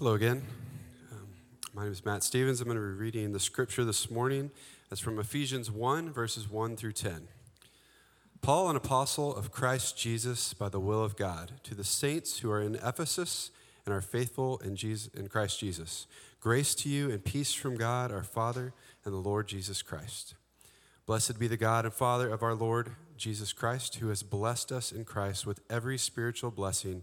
Hello again. Um, my name is Matt Stevens. I'm going to be reading the scripture this morning. That's from Ephesians 1, verses 1 through 10. Paul, an apostle of Christ Jesus by the will of God, to the saints who are in Ephesus and are faithful in, Jesus, in Christ Jesus, grace to you and peace from God our Father and the Lord Jesus Christ. Blessed be the God and Father of our Lord Jesus Christ, who has blessed us in Christ with every spiritual blessing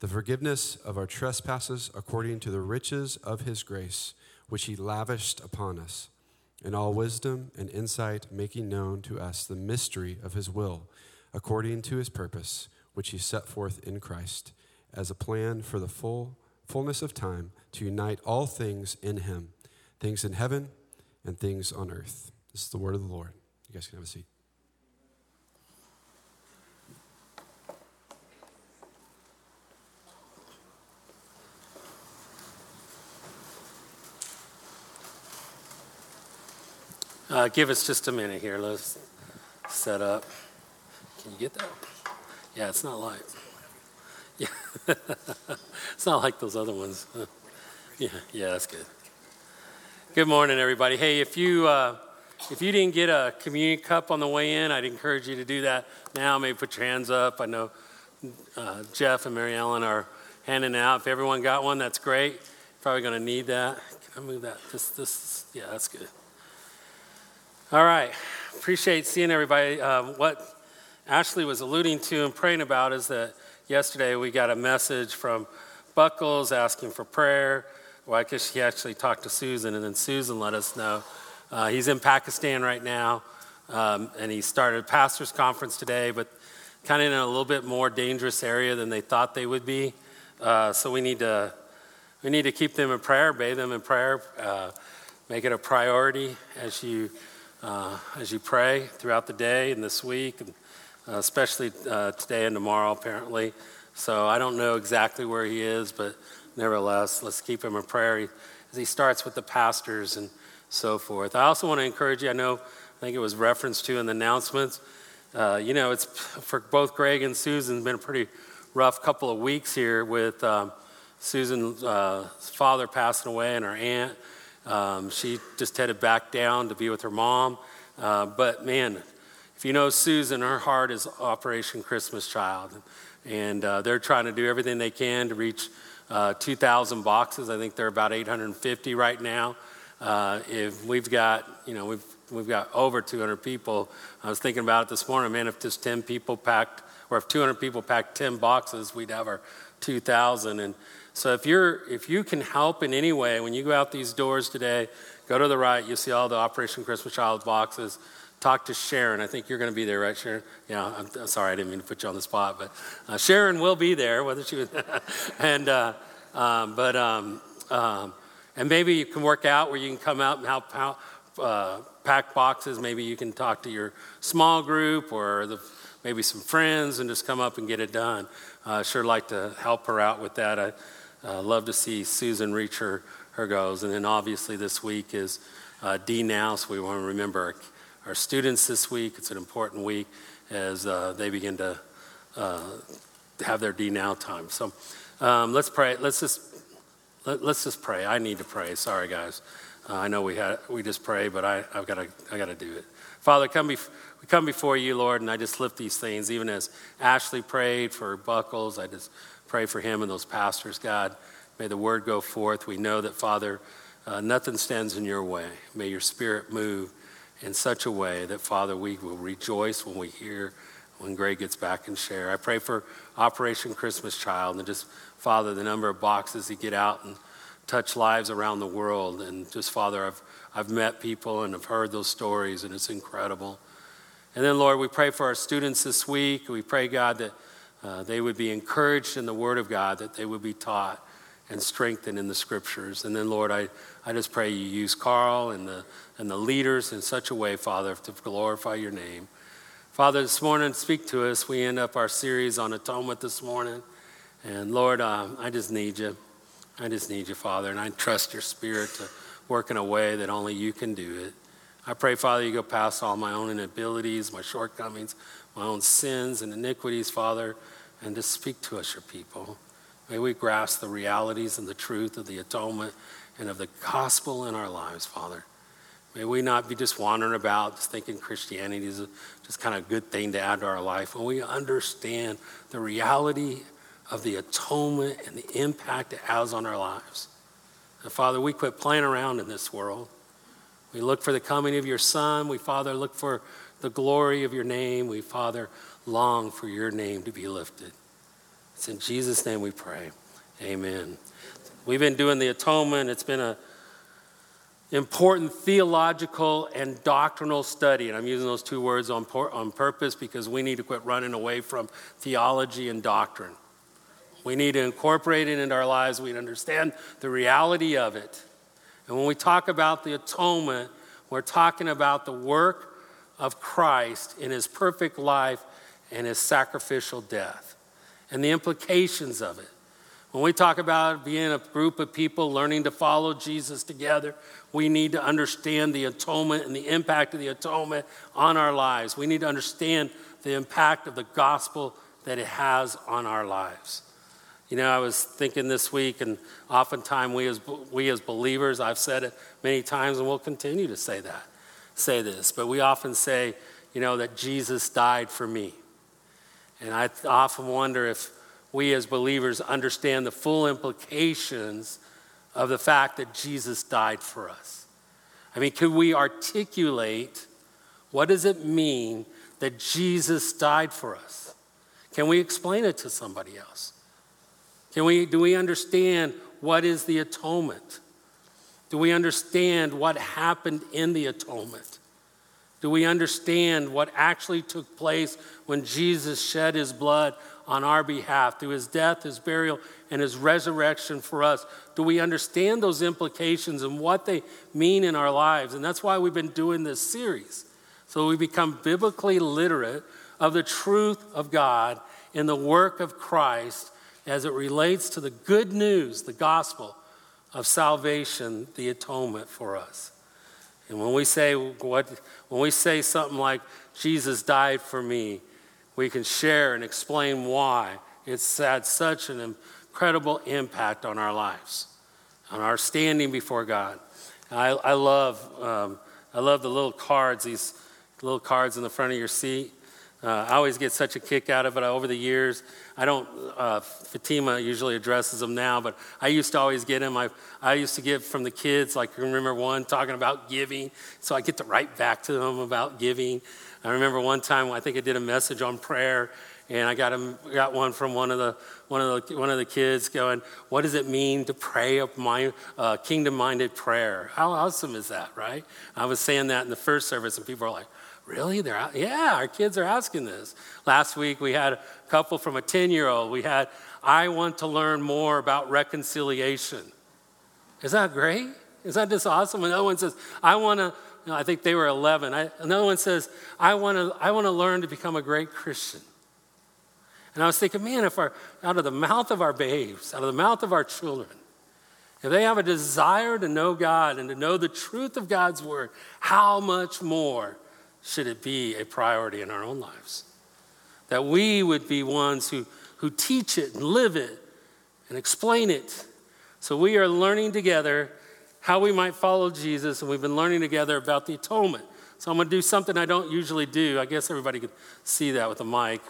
the forgiveness of our trespasses according to the riches of his grace, which he lavished upon us, in all wisdom and insight, making known to us the mystery of his will, according to his purpose, which he set forth in Christ, as a plan for the full fullness of time to unite all things in him, things in heaven and things on earth. This is the word of the Lord. You guys can have a seat. Uh, give us just a minute here. Let's set up. Can you get that? Yeah, it's not light. Yeah, it's not like those other ones. Yeah, yeah, that's good. Good morning, everybody. Hey, if you uh, if you didn't get a communion cup on the way in, I'd encourage you to do that now. Maybe put your hands up. I know uh, Jeff and Mary Ellen are handing out. If everyone got one, that's great. Probably going to need that. Can I move that? This, this, yeah, that's good. All right. Appreciate seeing everybody. Um, what Ashley was alluding to and praying about is that yesterday we got a message from Buckles asking for prayer. I guess she actually talked to Susan, and then Susan let us know. Uh, he's in Pakistan right now, um, and he started a pastor's conference today, but kind of in a little bit more dangerous area than they thought they would be. Uh, so we need to we need to keep them in prayer, bathe them in prayer, uh, make it a priority as you uh, as you pray throughout the day and this week, and uh, especially uh, today and tomorrow, apparently. So I don't know exactly where he is, but nevertheless, let's keep him in prayer he, as he starts with the pastors and so forth. I also want to encourage you, I know, I think it was referenced to in the announcements. Uh, you know, it's for both Greg and Susan, been a pretty rough couple of weeks here with um, Susan's uh, father passing away and her aunt. Um, she just headed back down to be with her mom. Uh, but man, if you know Susan, her heart is Operation Christmas Child. And uh, they're trying to do everything they can to reach uh, 2,000 boxes. I think they're about 850 right now. Uh, if we've got, you know, we've, we've got over 200 people. I was thinking about it this morning, man, if just 10 people packed, or if 200 people packed 10 boxes, we'd have our 2,000. And so if you're if you can help in any way, when you go out these doors today, go to the right. You'll see all the Operation Christmas Child boxes. Talk to Sharon. I think you're going to be there, right, Sharon? Yeah. I'm, I'm sorry, I didn't mean to put you on the spot, but uh, Sharon will be there, whether she was. and uh, um, but um, um, and maybe you can work out where you can come out and help out, uh, pack boxes. Maybe you can talk to your small group or the, maybe some friends and just come up and get it done. I sure like to help her out with that. I, uh, love to see Susan reach her, her goals. And then obviously this week is uh, D Now, so we want to remember our, our, students this week. It's an important week as uh, they begin to uh, have their D Now time. So um, let's pray. Let's just let, us just pray. I need to pray. Sorry, guys. Uh, I know we had we just pray, but I, I've got to I got to do it. Father, come bef- we come before you, Lord, and I just lift these things. Even as Ashley prayed for Buckles, I just Pray for him and those pastors, God. May the word go forth. We know that, Father, uh, nothing stands in your way. May your spirit move in such a way that, Father, we will rejoice when we hear when Greg gets back and share. I pray for Operation Christmas Child and just, Father, the number of boxes he get out and touch lives around the world. And just, Father, I've, I've met people and I've heard those stories, and it's incredible. And then, Lord, we pray for our students this week. We pray, God, that uh, they would be encouraged in the Word of God, that they would be taught. and strengthened in the scriptures. And then, Lord, I, I just pray you use Carl and the, and the leaders in such a way, Father, to glorify your name. Father, this morning, speak to us. We end up our series on atonement this morning. And Lord, uh, I just need you. I just need you, Father. And I trust your spirit to work in a way that only you can do it. I pray, Father, you go past all my own inabilities, my shortcomings, my own sins and iniquities, Father, and to speak to us, your people. May we grasp the realities and the truth of the atonement and of the gospel in our lives, Father. May we not be just wandering about, just thinking Christianity is just kind of a good thing to add to our life. When we understand the reality of the atonement and the impact it has on our lives. And Father, we quit playing around in this world. We look for the coming of your Son. We, Father, look for the glory of your name. We, Father, long for your name to be lifted. It's in Jesus' name we pray. Amen. We've been doing the atonement. It's been an important theological and doctrinal study. And I'm using those two words on, on purpose because we need to quit running away from theology and doctrine. We need to incorporate it into our lives. We understand the reality of it. And when we talk about the atonement, we're talking about the work of Christ in his perfect life and his sacrificial death and the implications of it. When we talk about being a group of people learning to follow Jesus together, we need to understand the atonement and the impact of the atonement on our lives. We need to understand the impact of the gospel that it has on our lives. You know, I was thinking this week, and oftentimes we as, we as believers, I've said it many times, and we'll continue to say that, say this, but we often say, you know, that Jesus died for me. And I often wonder if we as believers understand the full implications of the fact that Jesus died for us. I mean, could we articulate what does it mean that Jesus died for us? Can we explain it to somebody else? Can we, do we understand what is the atonement? Do we understand what happened in the atonement? Do we understand what actually took place when Jesus shed his blood on our behalf through his death, his burial, and his resurrection for us? Do we understand those implications and what they mean in our lives? And that's why we've been doing this series. So we become biblically literate of the truth of God in the work of Christ as it relates to the good news, the gospel of salvation, the atonement for us. And when we say what, when we say something like Jesus died for me, we can share and explain why it's had such an incredible impact on our lives, on our standing before God. I, I love, um, I love the little cards, these little cards in the front of your seat. Uh, I always get such a kick out of it over the years. I don't, uh, Fatima usually addresses them now, but I used to always get them. I, I used to get from the kids, like I remember one talking about giving, so I get to write back to them about giving. I remember one time, I think I did a message on prayer, and I got, a, got one from one of, the, one, of the, one of the kids going, What does it mean to pray a uh, kingdom minded prayer? How awesome is that, right? I was saying that in the first service, and people were like, Really? They're out? Yeah, our kids are asking this. Last week we had a couple from a 10 year old. We had, I want to learn more about reconciliation. Is that great? Is that just awesome? Another one says, I want to, I think they were 11. I, another one says, I want to I want to learn to become a great Christian. And I was thinking, man, if our, out of the mouth of our babes, out of the mouth of our children, if they have a desire to know God and to know the truth of God's word, how much more should it be a priority in our own lives? That we would be ones who, who teach it and live it and explain it. So we are learning together how we might follow Jesus, and we've been learning together about the atonement. So I'm going to do something I don't usually do. I guess everybody could see that with a mic.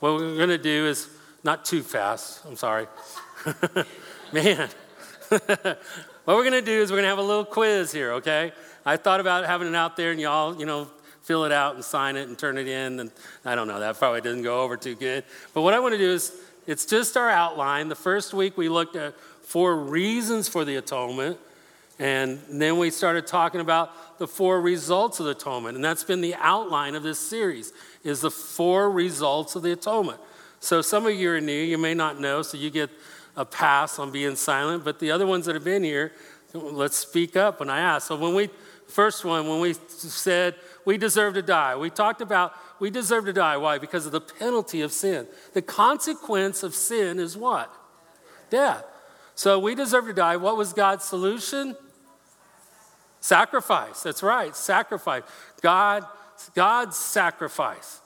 What we're going to do is not too fast. I'm sorry. Man. what we're going to do is we're going to have a little quiz here, okay? I thought about having it out there and y'all, you know, fill it out and sign it and turn it in. And I don't know, that probably didn't go over too good. But what I want to do is, it's just our outline. The first week we looked at four reasons for the atonement. And then we started talking about the four results of the atonement. And that's been the outline of this series, is the four results of the atonement. So some of you are new, you may not know, so you get a pass on being silent, but the other ones that have been here, let's speak up when I ask. So when we, first one, when we said we deserve to die, we talked about we deserve to die. Why? Because of the penalty of sin. The consequence of sin is what? Death. So we deserve to die. What was God's solution? Sacrifice. That's right, sacrifice. God, God's sacrifice.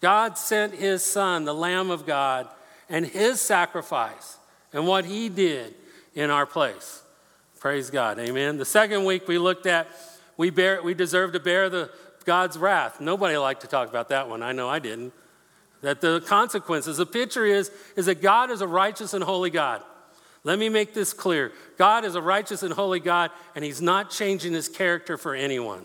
God sent his son, the Lamb of God, and his sacrifice and what he did in our place. Praise God. Amen. The second week we looked at we bear we deserve to bear the God's wrath. Nobody liked to talk about that one. I know I didn't. That the consequences, the picture is, is that God is a righteous and holy God. Let me make this clear. God is a righteous and holy God, and He's not changing His character for anyone.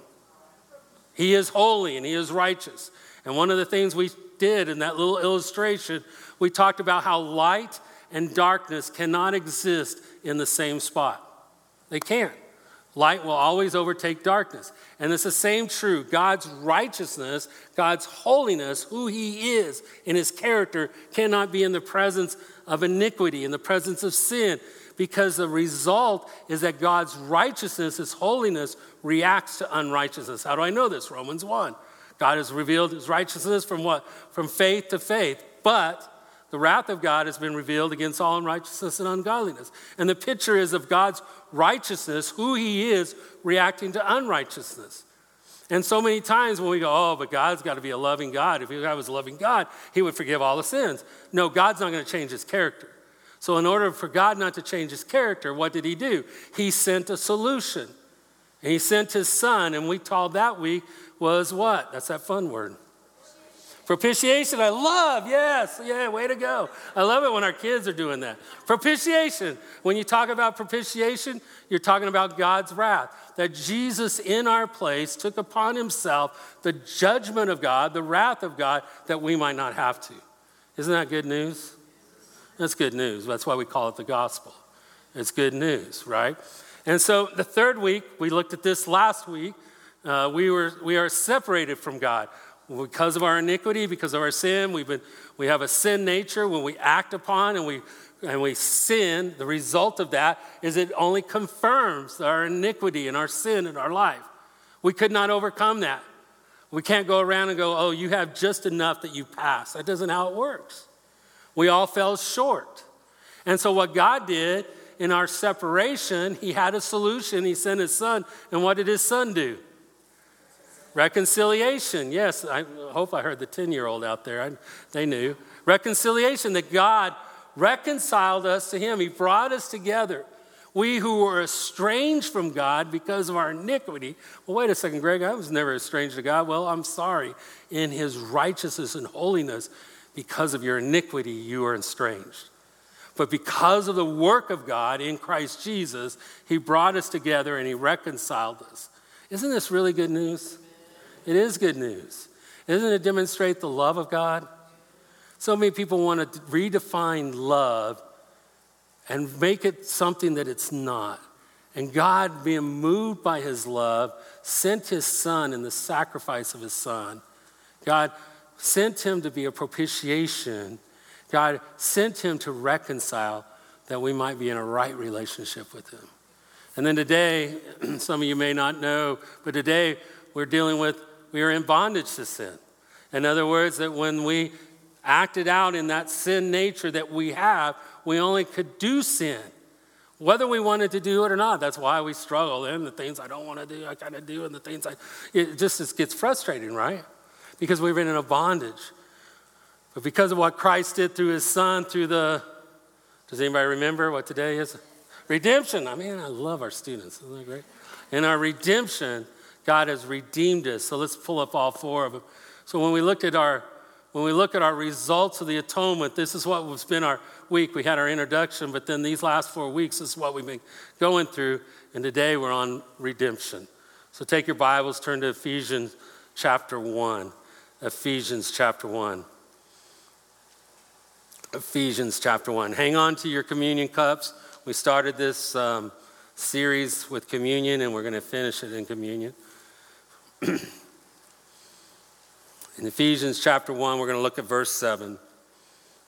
He is holy and He is righteous. And one of the things we did in that little illustration, we talked about how light and darkness cannot exist in the same spot. They can't. Light will always overtake darkness. And it's the same true. God's righteousness, God's holiness, who He is in His character, cannot be in the presence of iniquity, in the presence of sin, because the result is that God's righteousness, His holiness, reacts to unrighteousness. How do I know this? Romans 1. God has revealed His righteousness from what? From faith to faith. But the wrath of God has been revealed against all unrighteousness and ungodliness. And the picture is of God's righteousness, who He is, reacting to unrighteousness. And so many times when we go, oh, but God's got to be a loving God. If God was a loving God, He would forgive all the sins. No, God's not going to change His character. So, in order for God not to change His character, what did He do? He sent a solution. He sent His Son, and we called that week was what? That's that fun word Propitiation, I love, yes, yeah, way to go. I love it when our kids are doing that. Propitiation, when you talk about propitiation, you're talking about God's wrath. That Jesus in our place took upon himself the judgment of God, the wrath of God, that we might not have to. Isn't that good news? That's good news. That's why we call it the gospel. It's good news, right? And so the third week, we looked at this last week. Uh, we, were, we are separated from God. Because of our iniquity, because of our sin, we've been, we have a sin nature. When we act upon and we, and we sin, the result of that is it only confirms our iniquity and our sin in our life. We could not overcome that. We can't go around and go, oh, you have just enough that you pass. That doesn't how it works. We all fell short. And so, what God did in our separation, He had a solution. He sent His Son. And what did His Son do? Reconciliation. Yes, I hope I heard the 10 year old out there. I, they knew. Reconciliation, that God reconciled us to Him. He brought us together. We who were estranged from God because of our iniquity. Well, wait a second, Greg, I was never estranged to God. Well, I'm sorry. In His righteousness and holiness, because of your iniquity, you are estranged. But because of the work of God in Christ Jesus, He brought us together and He reconciled us. Isn't this really good news? It is good news. Doesn't it demonstrate the love of God? So many people want to redefine love and make it something that it's not. And God, being moved by his love, sent his son in the sacrifice of his son. God sent him to be a propitiation. God sent him to reconcile that we might be in a right relationship with him. And then today, some of you may not know, but today we're dealing with we are in bondage to sin. In other words, that when we acted out in that sin nature that we have, we only could do sin. Whether we wanted to do it or not, that's why we struggle. And the things I don't want to do, I kind of do, and the things I, it just gets frustrating, right? Because we've been in a bondage. But because of what Christ did through his son, through the, does anybody remember what today is? Redemption. I mean, I love our students. Isn't that great? In our redemption, God has redeemed us. So let's pull up all four of them. So when we look at our when we look at our results of the atonement, this is what has been our week. We had our introduction, but then these last four weeks is what we've been going through, and today we're on redemption. So take your Bibles, turn to Ephesians chapter 1. Ephesians chapter 1. Ephesians chapter 1. Hang on to your communion cups. We started this um, series with communion, and we're going to finish it in communion. In Ephesians chapter 1, we're going to look at verse 7.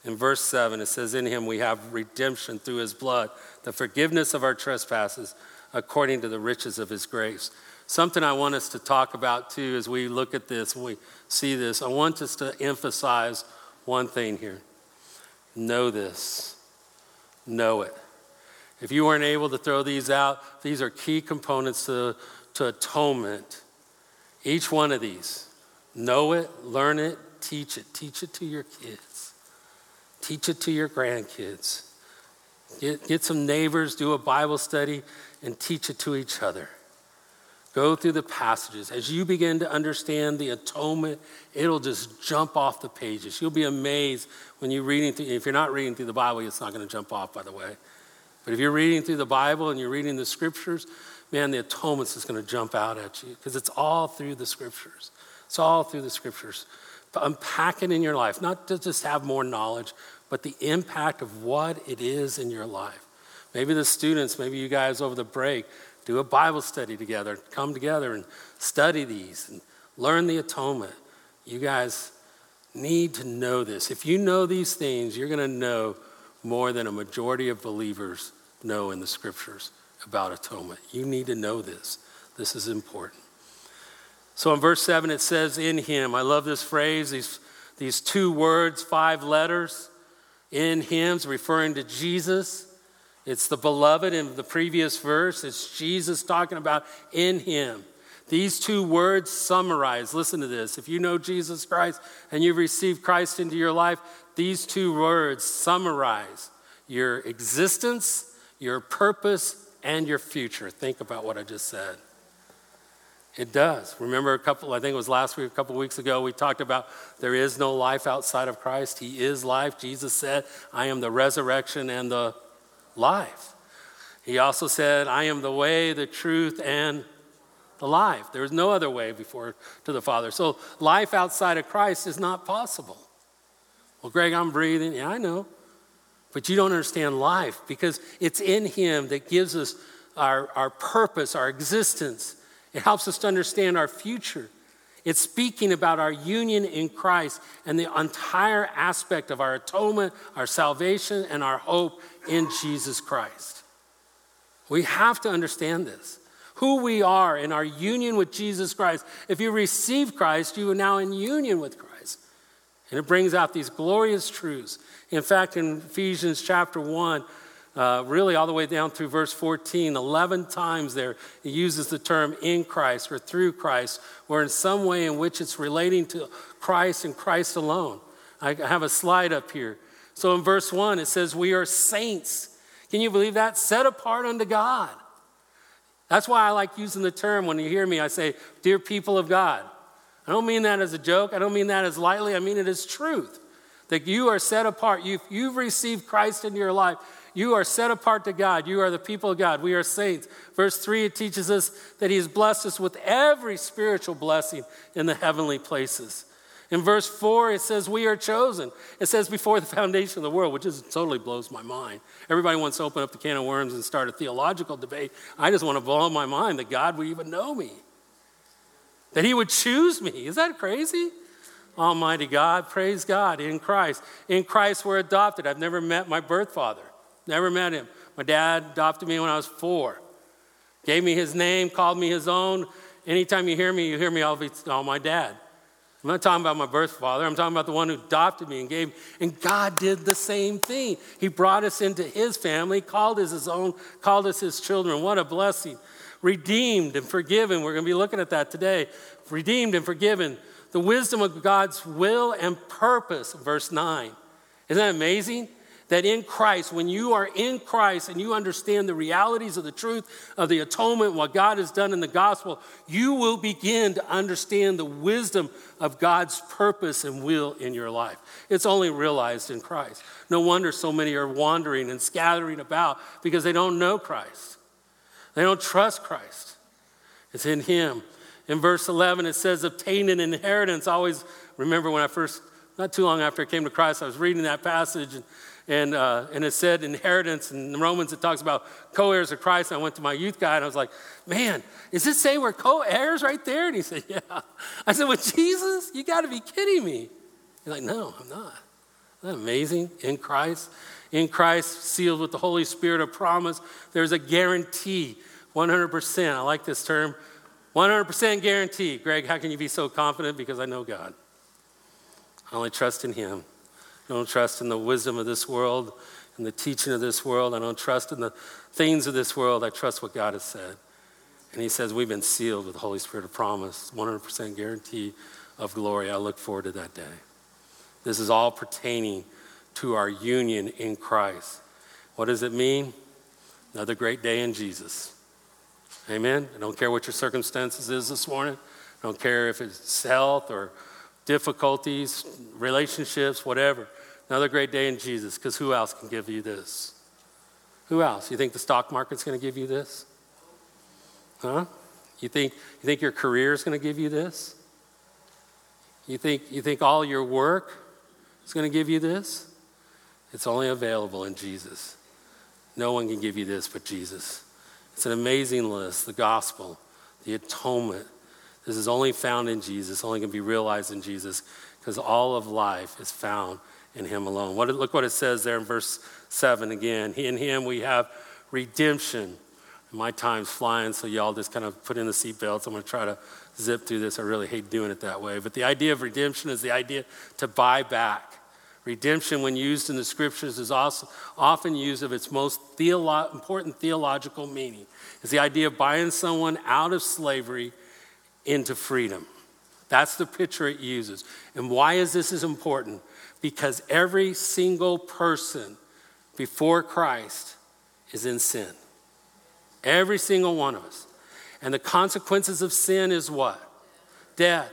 In verse 7, it says, In him we have redemption through his blood, the forgiveness of our trespasses, according to the riches of his grace. Something I want us to talk about too as we look at this, we see this, I want us to emphasize one thing here. Know this. Know it. If you weren't able to throw these out, these are key components to, to atonement. Each one of these. Know it, learn it, teach it. Teach it to your kids. Teach it to your grandkids. Get, get some neighbors, do a Bible study, and teach it to each other. Go through the passages. As you begin to understand the atonement, it'll just jump off the pages. You'll be amazed when you're reading through. If you're not reading through the Bible, it's not going to jump off, by the way. But if you're reading through the Bible and you're reading the scriptures, man, the atonement's is going to jump out at you because it's all through the scriptures. It's all through the scriptures. But unpack it in your life, not to just have more knowledge, but the impact of what it is in your life. Maybe the students, maybe you guys over the break, do a Bible study together, come together and study these and learn the atonement. You guys need to know this. If you know these things, you're going to know more than a majority of believers know in the scriptures about atonement. You need to know this. This is important. So in verse 7, it says, In him. I love this phrase, these, these two words, five letters. In him's referring to Jesus. It's the beloved in the previous verse. It's Jesus talking about in him. These two words summarize, listen to this. If you know Jesus Christ and you've received Christ into your life, these two words summarize your existence, your purpose, and your future. Think about what I just said. It does. Remember a couple, I think it was last week, a couple weeks ago, we talked about there is no life outside of Christ. He is life. Jesus said, I am the resurrection and the life. He also said, I am the way, the truth, and the life. There is no other way before to the Father. So life outside of Christ is not possible. Well, Greg, I'm breathing. Yeah, I know. But you don't understand life because it's in Him that gives us our, our purpose, our existence. It helps us to understand our future. It's speaking about our union in Christ and the entire aspect of our atonement, our salvation, and our hope in Jesus Christ. We have to understand this. Who we are in our union with Jesus Christ. If you receive Christ, you are now in union with Christ. And it brings out these glorious truths. In fact, in Ephesians chapter 1, uh, really all the way down through verse 14, 11 times there, he uses the term in Christ or through Christ, or in some way in which it's relating to Christ and Christ alone. I have a slide up here. So in verse 1, it says, We are saints. Can you believe that? Set apart unto God. That's why I like using the term when you hear me, I say, Dear people of God. I don't mean that as a joke, I don't mean that as lightly, I mean it as truth. That you are set apart. You've, you've received Christ in your life. You are set apart to God. You are the people of God. We are saints. Verse 3, it teaches us that He has blessed us with every spiritual blessing in the heavenly places. In verse 4, it says, We are chosen. It says, before the foundation of the world, which is, totally blows my mind. Everybody wants to open up the can of worms and start a theological debate. I just want to blow my mind that God would even know me, that He would choose me. Is that crazy? Almighty God, praise God in Christ. In Christ, we're adopted. I've never met my birth father. Never met him. My dad adopted me when I was four. Gave me his name, called me his own. Anytime you hear me, you hear me, I'll be oh, my dad. I'm not talking about my birth father. I'm talking about the one who adopted me and gave. And God did the same thing. He brought us into His family, called us His own, called us His children. What a blessing! Redeemed and forgiven. We're going to be looking at that today. Redeemed and forgiven. The wisdom of God's will and purpose. Verse nine. Isn't that amazing? that in Christ, when you are in Christ and you understand the realities of the truth of the atonement, what God has done in the gospel, you will begin to understand the wisdom of God's purpose and will in your life. It's only realized in Christ. No wonder so many are wandering and scattering about because they don't know Christ. They don't trust Christ. It's in Him. In verse 11, it says, obtain an inheritance. I always remember when I first, not too long after I came to Christ, I was reading that passage and and, uh, and it said inheritance. In Romans, it talks about co heirs of Christ. I went to my youth guy and I was like, man, is this say we're co heirs right there? And he said, yeah. I said, with Jesus? You got to be kidding me. He's like, no, I'm not. Isn't that amazing? In Christ. In Christ, sealed with the Holy Spirit of promise, there's a guarantee 100%. I like this term 100% guarantee. Greg, how can you be so confident? Because I know God. I only trust in Him. I don't trust in the wisdom of this world and the teaching of this world. I don't trust in the things of this world. I trust what God has said. And He says, We've been sealed with the Holy Spirit of promise, 100% guarantee of glory. I look forward to that day. This is all pertaining to our union in Christ. What does it mean? Another great day in Jesus. Amen. I don't care what your circumstances is this morning. I don't care if it's health or difficulties, relationships, whatever. Another great day in Jesus, because who else can give you this? Who else? You think the stock market's going to give you this? Huh? You think, you think your career is going to give you this? You think, you think all your work is going to give you this? It's only available in Jesus. No one can give you this but Jesus. It's an amazing list the gospel, the atonement. This is only found in Jesus, only can be realized in Jesus, because all of life is found in Him alone. What, look what it says there in verse 7 again. In Him we have redemption. My time's flying, so y'all just kind of put in the seatbelts. I'm going to try to zip through this. I really hate doing it that way. But the idea of redemption is the idea to buy back. Redemption, when used in the scriptures, is also often used of its most theolo- important theological meaning. It's the idea of buying someone out of slavery into freedom. That's the picture it uses. And why is this is important? Because every single person before Christ is in sin. Every single one of us. And the consequences of sin is what? Death.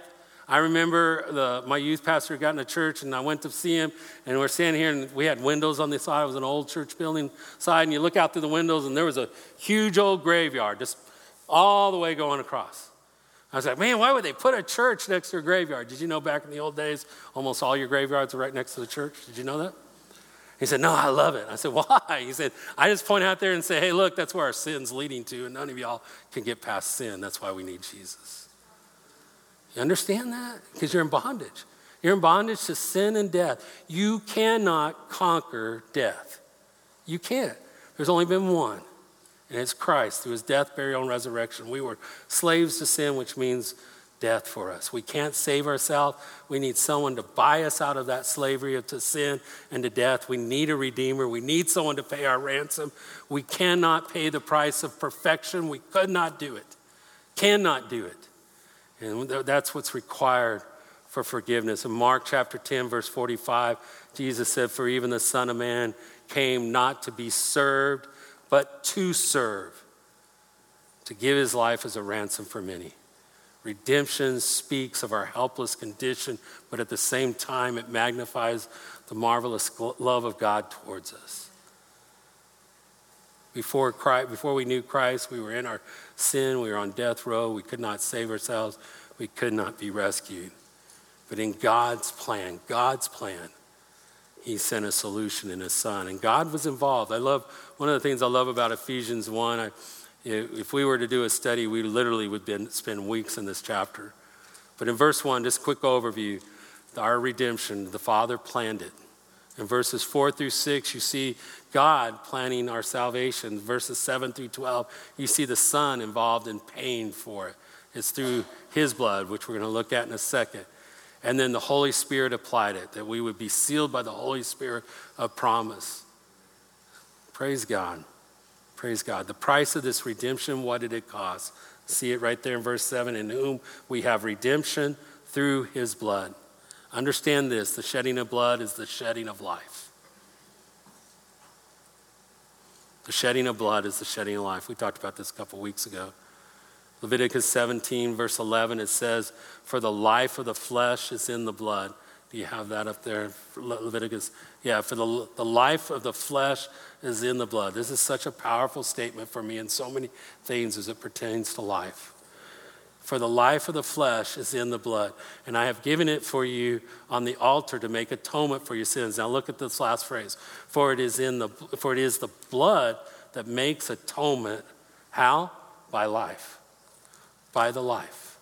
I remember the, my youth pastor got in a church and I went to see him and we're standing here and we had windows on the side. It was an old church building side and you look out through the windows and there was a huge old graveyard just all the way going across. I was like, man, why would they put a church next to a graveyard? Did you know back in the old days, almost all your graveyards were right next to the church? Did you know that? He said, no, I love it. I said, why? He said, I just point out there and say, hey, look, that's where our sin's leading to, and none of y'all can get past sin. That's why we need Jesus. You understand that? Because you're in bondage. You're in bondage to sin and death. You cannot conquer death. You can't. There's only been one, and it's Christ through his death, burial, and resurrection. We were slaves to sin, which means death for us. We can't save ourselves. We need someone to buy us out of that slavery to sin and to death. We need a redeemer. We need someone to pay our ransom. We cannot pay the price of perfection. We could not do it. Cannot do it. And that's what's required for forgiveness. In Mark chapter 10, verse 45, Jesus said, For even the Son of Man came not to be served, but to serve, to give his life as a ransom for many. Redemption speaks of our helpless condition, but at the same time, it magnifies the marvelous love of God towards us. Before, Christ, before we knew Christ, we were in our sin, we were on death row, we could not save ourselves, we could not be rescued. But in God's plan, God's plan, He sent a solution in His Son. And God was involved. I love, one of the things I love about Ephesians 1, I, if we were to do a study, we literally would been, spend weeks in this chapter. But in verse 1, just quick overview our redemption, the Father planned it. In verses 4 through 6, you see God planning our salvation. Verses 7 through 12, you see the Son involved in paying for it. It's through His blood, which we're going to look at in a second. And then the Holy Spirit applied it, that we would be sealed by the Holy Spirit of promise. Praise God. Praise God. The price of this redemption, what did it cost? See it right there in verse 7 in whom we have redemption through his blood. Understand this the shedding of blood is the shedding of life. The shedding of blood is the shedding of life. We talked about this a couple weeks ago. Leviticus 17, verse 11, it says, For the life of the flesh is in the blood. Do you have that up there? Leviticus. Yeah, for the, the life of the flesh is in the blood. This is such a powerful statement for me in so many things as it pertains to life. For the life of the flesh is in the blood, and I have given it for you on the altar to make atonement for your sins. Now look at this last phrase. For it is in the for it is the blood that makes atonement. How? By life. By the life.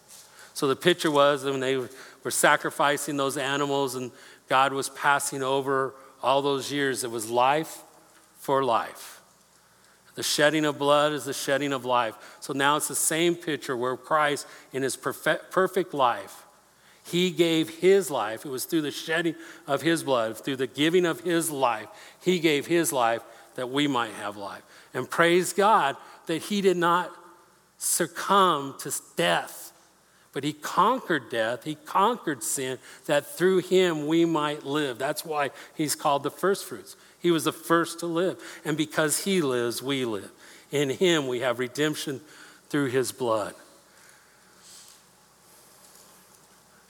So the picture was when they were sacrificing those animals and God was passing over all those years. It was life for life. The shedding of blood is the shedding of life. So now it's the same picture where Christ, in his perfect, perfect life, he gave his life. It was through the shedding of his blood, through the giving of his life. He gave his life that we might have life. And praise God that he did not succumb to death, but he conquered death. He conquered sin, that through him we might live. That's why he's called the first fruits. He was the first to live. And because he lives, we live. In him we have redemption through his blood.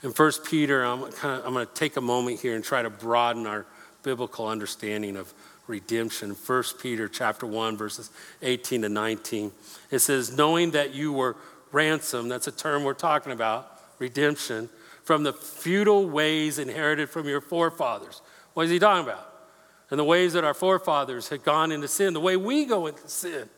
In 1 Peter, I'm, kind of, I'm going to take a moment here and try to broaden our biblical understanding of redemption. 1 Peter chapter 1, verses 18 to 19. It says, knowing that you were ransomed, that's a term we're talking about, redemption, from the futile ways inherited from your forefathers. What is he talking about? And the ways that our forefathers had gone into sin, the way we go into sin.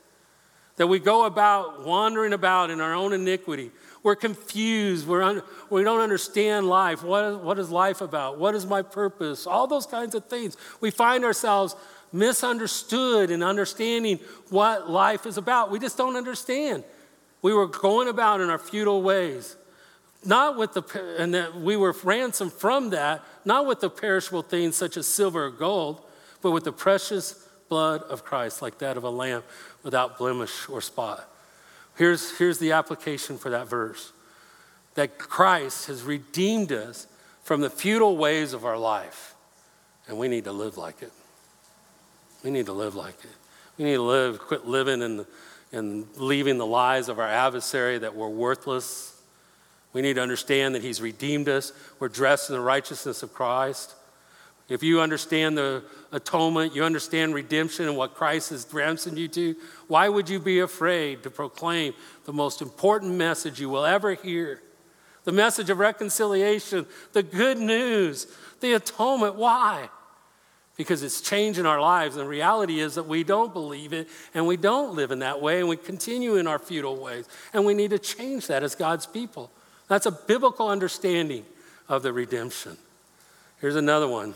That we go about wandering about in our own iniquity. We're confused. We're un- we don't understand life. What is, what is life about? What is my purpose? All those kinds of things. We find ourselves misunderstood in understanding what life is about. We just don't understand. We were going about in our futile ways. Not with the, and that we were ransomed from that, not with the perishable things such as silver or gold, but with the precious blood of Christ, like that of a lamb without blemish or spot. Here's, here's the application for that verse that Christ has redeemed us from the futile ways of our life, and we need to live like it. We need to live like it. We need to live, quit living and, and leaving the lies of our adversary that we're worthless. We need to understand that He's redeemed us. We're dressed in the righteousness of Christ. If you understand the atonement, you understand redemption and what Christ has ransomed you to, why would you be afraid to proclaim the most important message you will ever hear? The message of reconciliation, the good news, the atonement. Why? because it's changing our lives. And the reality is that we don't believe it and we don't live in that way and we continue in our futile ways. And we need to change that as God's people. That's a biblical understanding of the redemption. Here's another one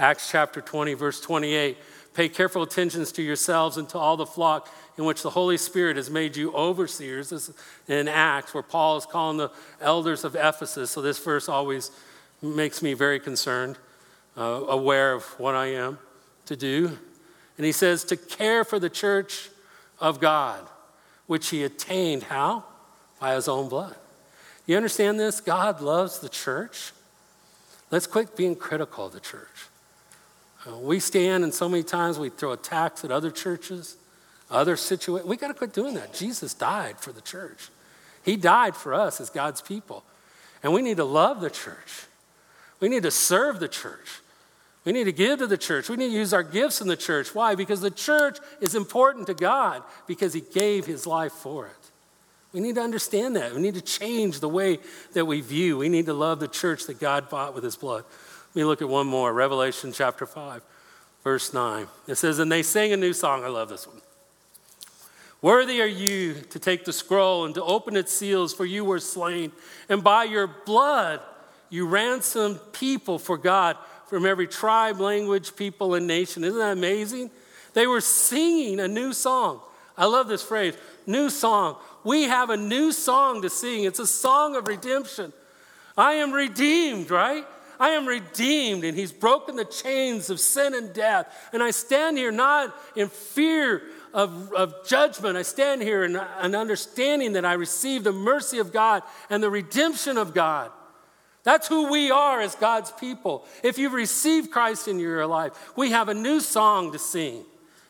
Acts chapter 20, verse 28. Pay careful attention to yourselves and to all the flock in which the Holy Spirit has made you overseers. This is in Acts, where Paul is calling the elders of Ephesus. So this verse always makes me very concerned uh, aware of what I am to do. And he says, to care for the church of God, which he attained how? By his own blood. You understand this? God loves the church. Let's quit being critical of the church. Uh, we stand, and so many times we throw attacks at other churches, other situations. We got to quit doing that. Jesus died for the church. He died for us as God's people. And we need to love the church. We need to serve the church. We need to give to the church. We need to use our gifts in the church. Why? Because the church is important to God because He gave His life for it. We need to understand that. We need to change the way that we view. We need to love the church that God bought with His blood. Let me look at one more Revelation chapter 5, verse 9. It says, And they sang a new song. I love this one. Worthy are you to take the scroll and to open its seals, for you were slain, and by your blood you ransomed people for God from every tribe, language, people, and nation. Isn't that amazing? They were singing a new song. I love this phrase new song. We have a new song to sing. It's a song of redemption. I am redeemed, right? I am redeemed, and He's broken the chains of sin and death. And I stand here not in fear of, of judgment. I stand here in an understanding that I receive the mercy of God and the redemption of God. That's who we are as God's people. If you've received Christ in your life, we have a new song to sing.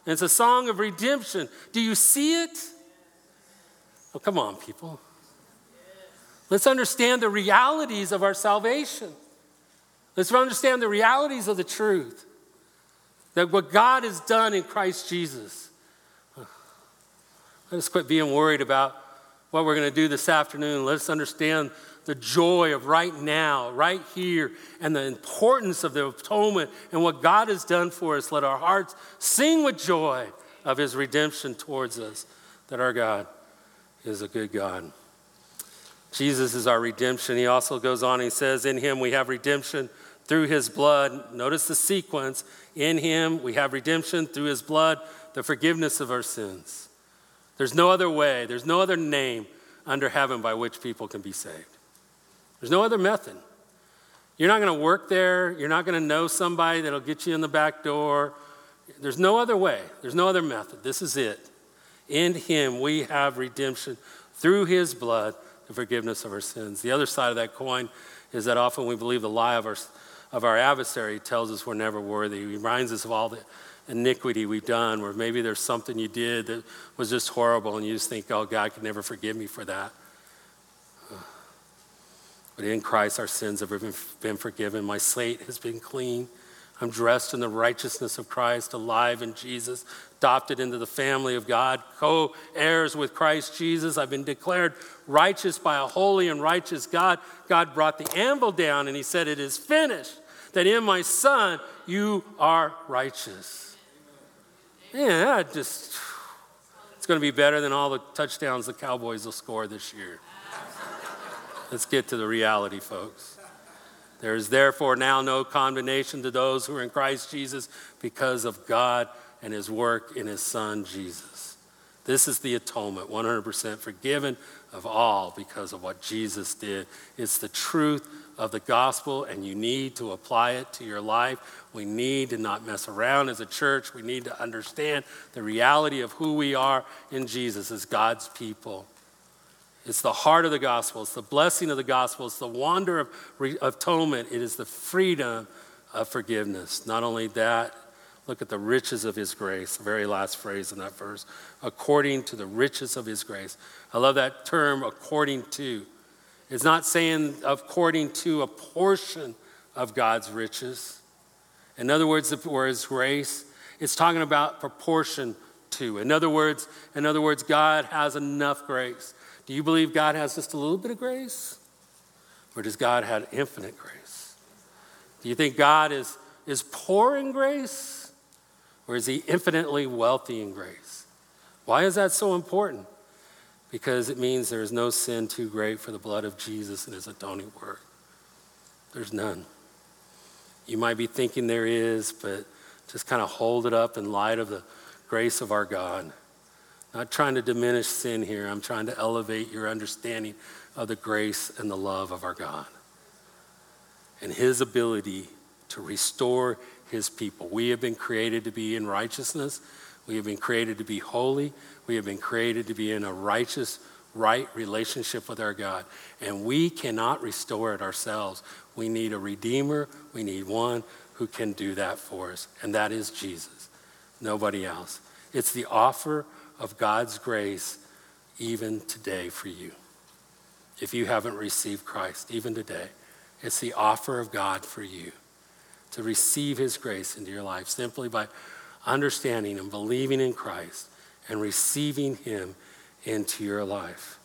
And it's a song of redemption. Do you see it? Oh, come on, people. Let's understand the realities of our salvation. Let's understand the realities of the truth. That what God has done in Christ Jesus. Let us quit being worried about what we're going to do this afternoon. Let's understand the joy of right now, right here, and the importance of the atonement and what God has done for us. Let our hearts sing with joy of his redemption towards us, that our God is a good God. Jesus is our redemption. He also goes on, he says, In him we have redemption through his blood. Notice the sequence. In him, we have redemption through his blood, the forgiveness of our sins. There's no other way, there's no other name under heaven by which people can be saved. There's no other method. You're not going to work there. You're not going to know somebody that'll get you in the back door. There's no other way. There's no other method. This is it. In Him, we have redemption through His blood, forgiveness of our sins. The other side of that coin is that often we believe the lie of our, of our adversary tells us we're never worthy. He reminds us of all the iniquity we've done, where maybe there's something you did that was just horrible, and you just think, oh, God could never forgive me for that. But in Christ, our sins have been forgiven. My slate has been clean. I'm dressed in the righteousness of Christ, alive in Jesus, adopted into the family of God, co heirs with Christ Jesus. I've been declared righteous by a holy and righteous God. God brought the anvil down and he said, It is finished. That in my Son, you are righteous. Yeah, just, it's going to be better than all the touchdowns the Cowboys will score this year. Let's get to the reality, folks. There is therefore now no condemnation to those who are in Christ Jesus because of God and his work in his Son, Jesus. This is the atonement, 100% forgiven of all because of what Jesus did. It's the truth of the gospel, and you need to apply it to your life. We need to not mess around as a church. We need to understand the reality of who we are in Jesus as God's people. It's the heart of the gospel. It's the blessing of the gospel. It's the wonder of, of atonement. It is the freedom of forgiveness. Not only that, look at the riches of his grace, the very last phrase in that verse. According to the riches of his grace. I love that term, according to. It's not saying according to a portion of God's riches. In other words, or his grace, it's talking about proportion to. In other words, in other words, God has enough grace do you believe God has just a little bit of grace? Or does God have infinite grace? Do you think God is, is poor in grace? Or is he infinitely wealthy in grace? Why is that so important? Because it means there is no sin too great for the blood of Jesus and his atoning work. There's none. You might be thinking there is, but just kind of hold it up in light of the grace of our God. Not trying to diminish sin here. I'm trying to elevate your understanding of the grace and the love of our God and his ability to restore his people. We have been created to be in righteousness. We have been created to be holy. We have been created to be in a righteous, right relationship with our God. And we cannot restore it ourselves. We need a redeemer. We need one who can do that for us. And that is Jesus, nobody else. It's the offer of God's grace even today for you. If you haven't received Christ, even today, it's the offer of God for you to receive His grace into your life simply by understanding and believing in Christ and receiving Him into your life.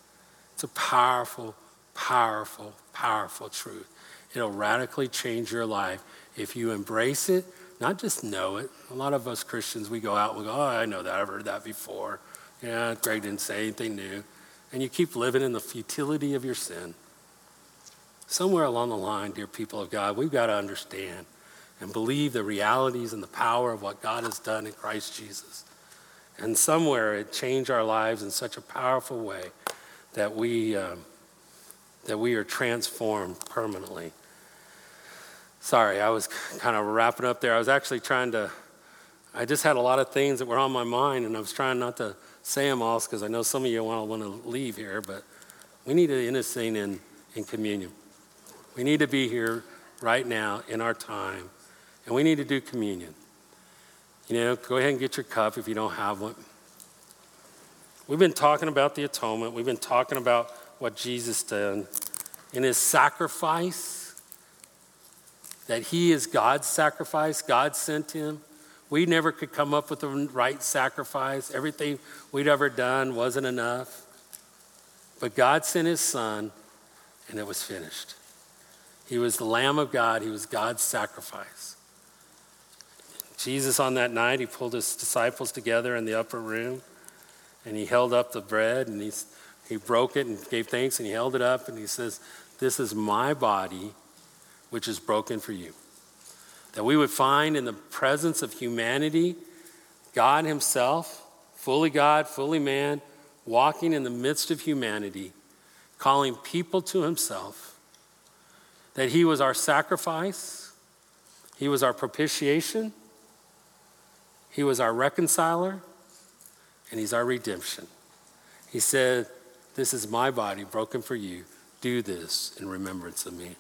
It's a powerful, powerful, powerful truth. It'll radically change your life if you embrace it not just know it. A lot of us Christians, we go out we go, oh, I know that. I've heard that before. Yeah, Greg didn't say anything new. And you keep living in the futility of your sin. Somewhere along the line, dear people of God, we've got to understand and believe the realities and the power of what God has done in Christ Jesus. And somewhere it changed our lives in such a powerful way that we, um, that we are transformed permanently. Sorry, I was kind of wrapping up there. I was actually trying to, I just had a lot of things that were on my mind, and I was trying not to say them all because I know some of you want to want to leave here, but we need to end this thing in, in communion. We need to be here right now in our time, and we need to do communion. You know, go ahead and get your cup if you don't have one. We've been talking about the atonement, we've been talking about what Jesus did in his sacrifice that he is God's sacrifice, God sent him. We never could come up with the right sacrifice. Everything we'd ever done wasn't enough. But God sent his son, and it was finished. He was the Lamb of God, he was God's sacrifice. Jesus, on that night, he pulled his disciples together in the upper room, and he held up the bread, and he, he broke it and gave thanks, and he held it up, and he says, This is my body which is broken for you. that we would find in the presence of humanity God Himself, fully God, fully man, walking in the midst of humanity, calling people to Himself, that He was our sacrifice, He was our propitiation, He was our reconciler, and He's our redemption. He said, This is my body broken for you. Do this in remembrance of me.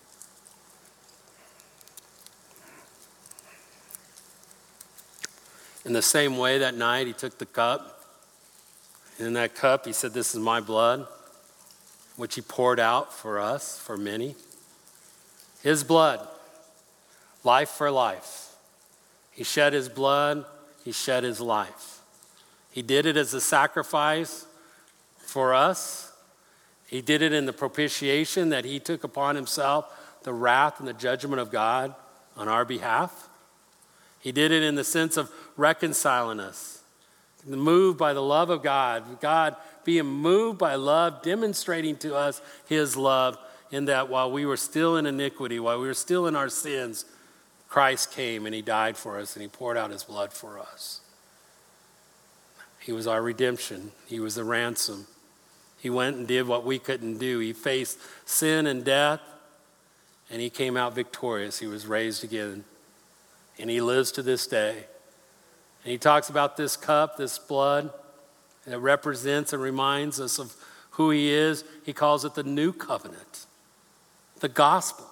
In the same way, that night, he took the cup. And in that cup, he said, This is my blood, which he poured out for us, for many. His blood, life for life. He shed his blood, he shed his life. He did it as a sacrifice for us. He did it in the propitiation that he took upon himself the wrath and the judgment of God on our behalf. He did it in the sense of reconciling us, moved by the love of God, God being moved by love, demonstrating to us his love, in that while we were still in iniquity, while we were still in our sins, Christ came and he died for us and he poured out his blood for us. He was our redemption, he was the ransom. He went and did what we couldn't do. He faced sin and death, and he came out victorious. He was raised again and he lives to this day. And he talks about this cup, this blood, that represents and reminds us of who he is. He calls it the new covenant, the gospel,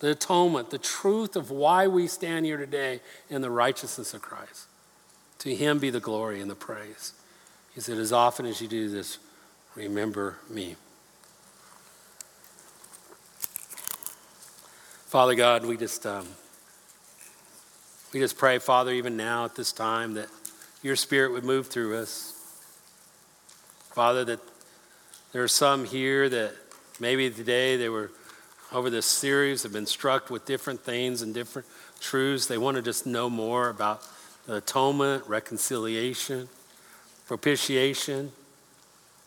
the atonement, the truth of why we stand here today in the righteousness of Christ. To him be the glory and the praise. He said, As often as you do this, remember me. Father God, we just. Um, we just pray, Father, even now at this time, that your Spirit would move through us. Father, that there are some here that maybe today they were over this series have been struck with different things and different truths. They want to just know more about the atonement, reconciliation, propitiation.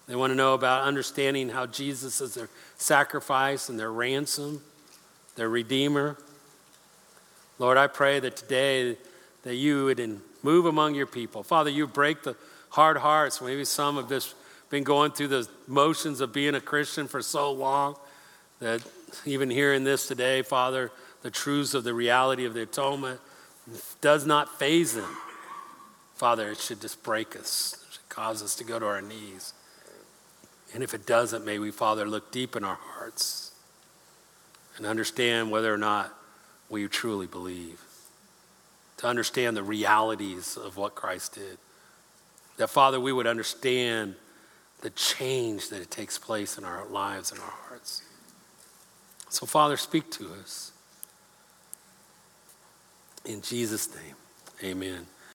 They want to know about understanding how Jesus is their sacrifice and their ransom, their redeemer. Lord, I pray that today that you would move among your people. Father, you break the hard hearts. Maybe some have just been going through the motions of being a Christian for so long that even hearing this today, Father, the truths of the reality of the atonement does not faze them. Father, it should just break us. It should cause us to go to our knees. And if it doesn't, may we, Father, look deep in our hearts and understand whether or not we truly believe, to understand the realities of what Christ did. That, Father, we would understand the change that it takes place in our lives and our hearts. So, Father, speak to us. In Jesus' name, amen.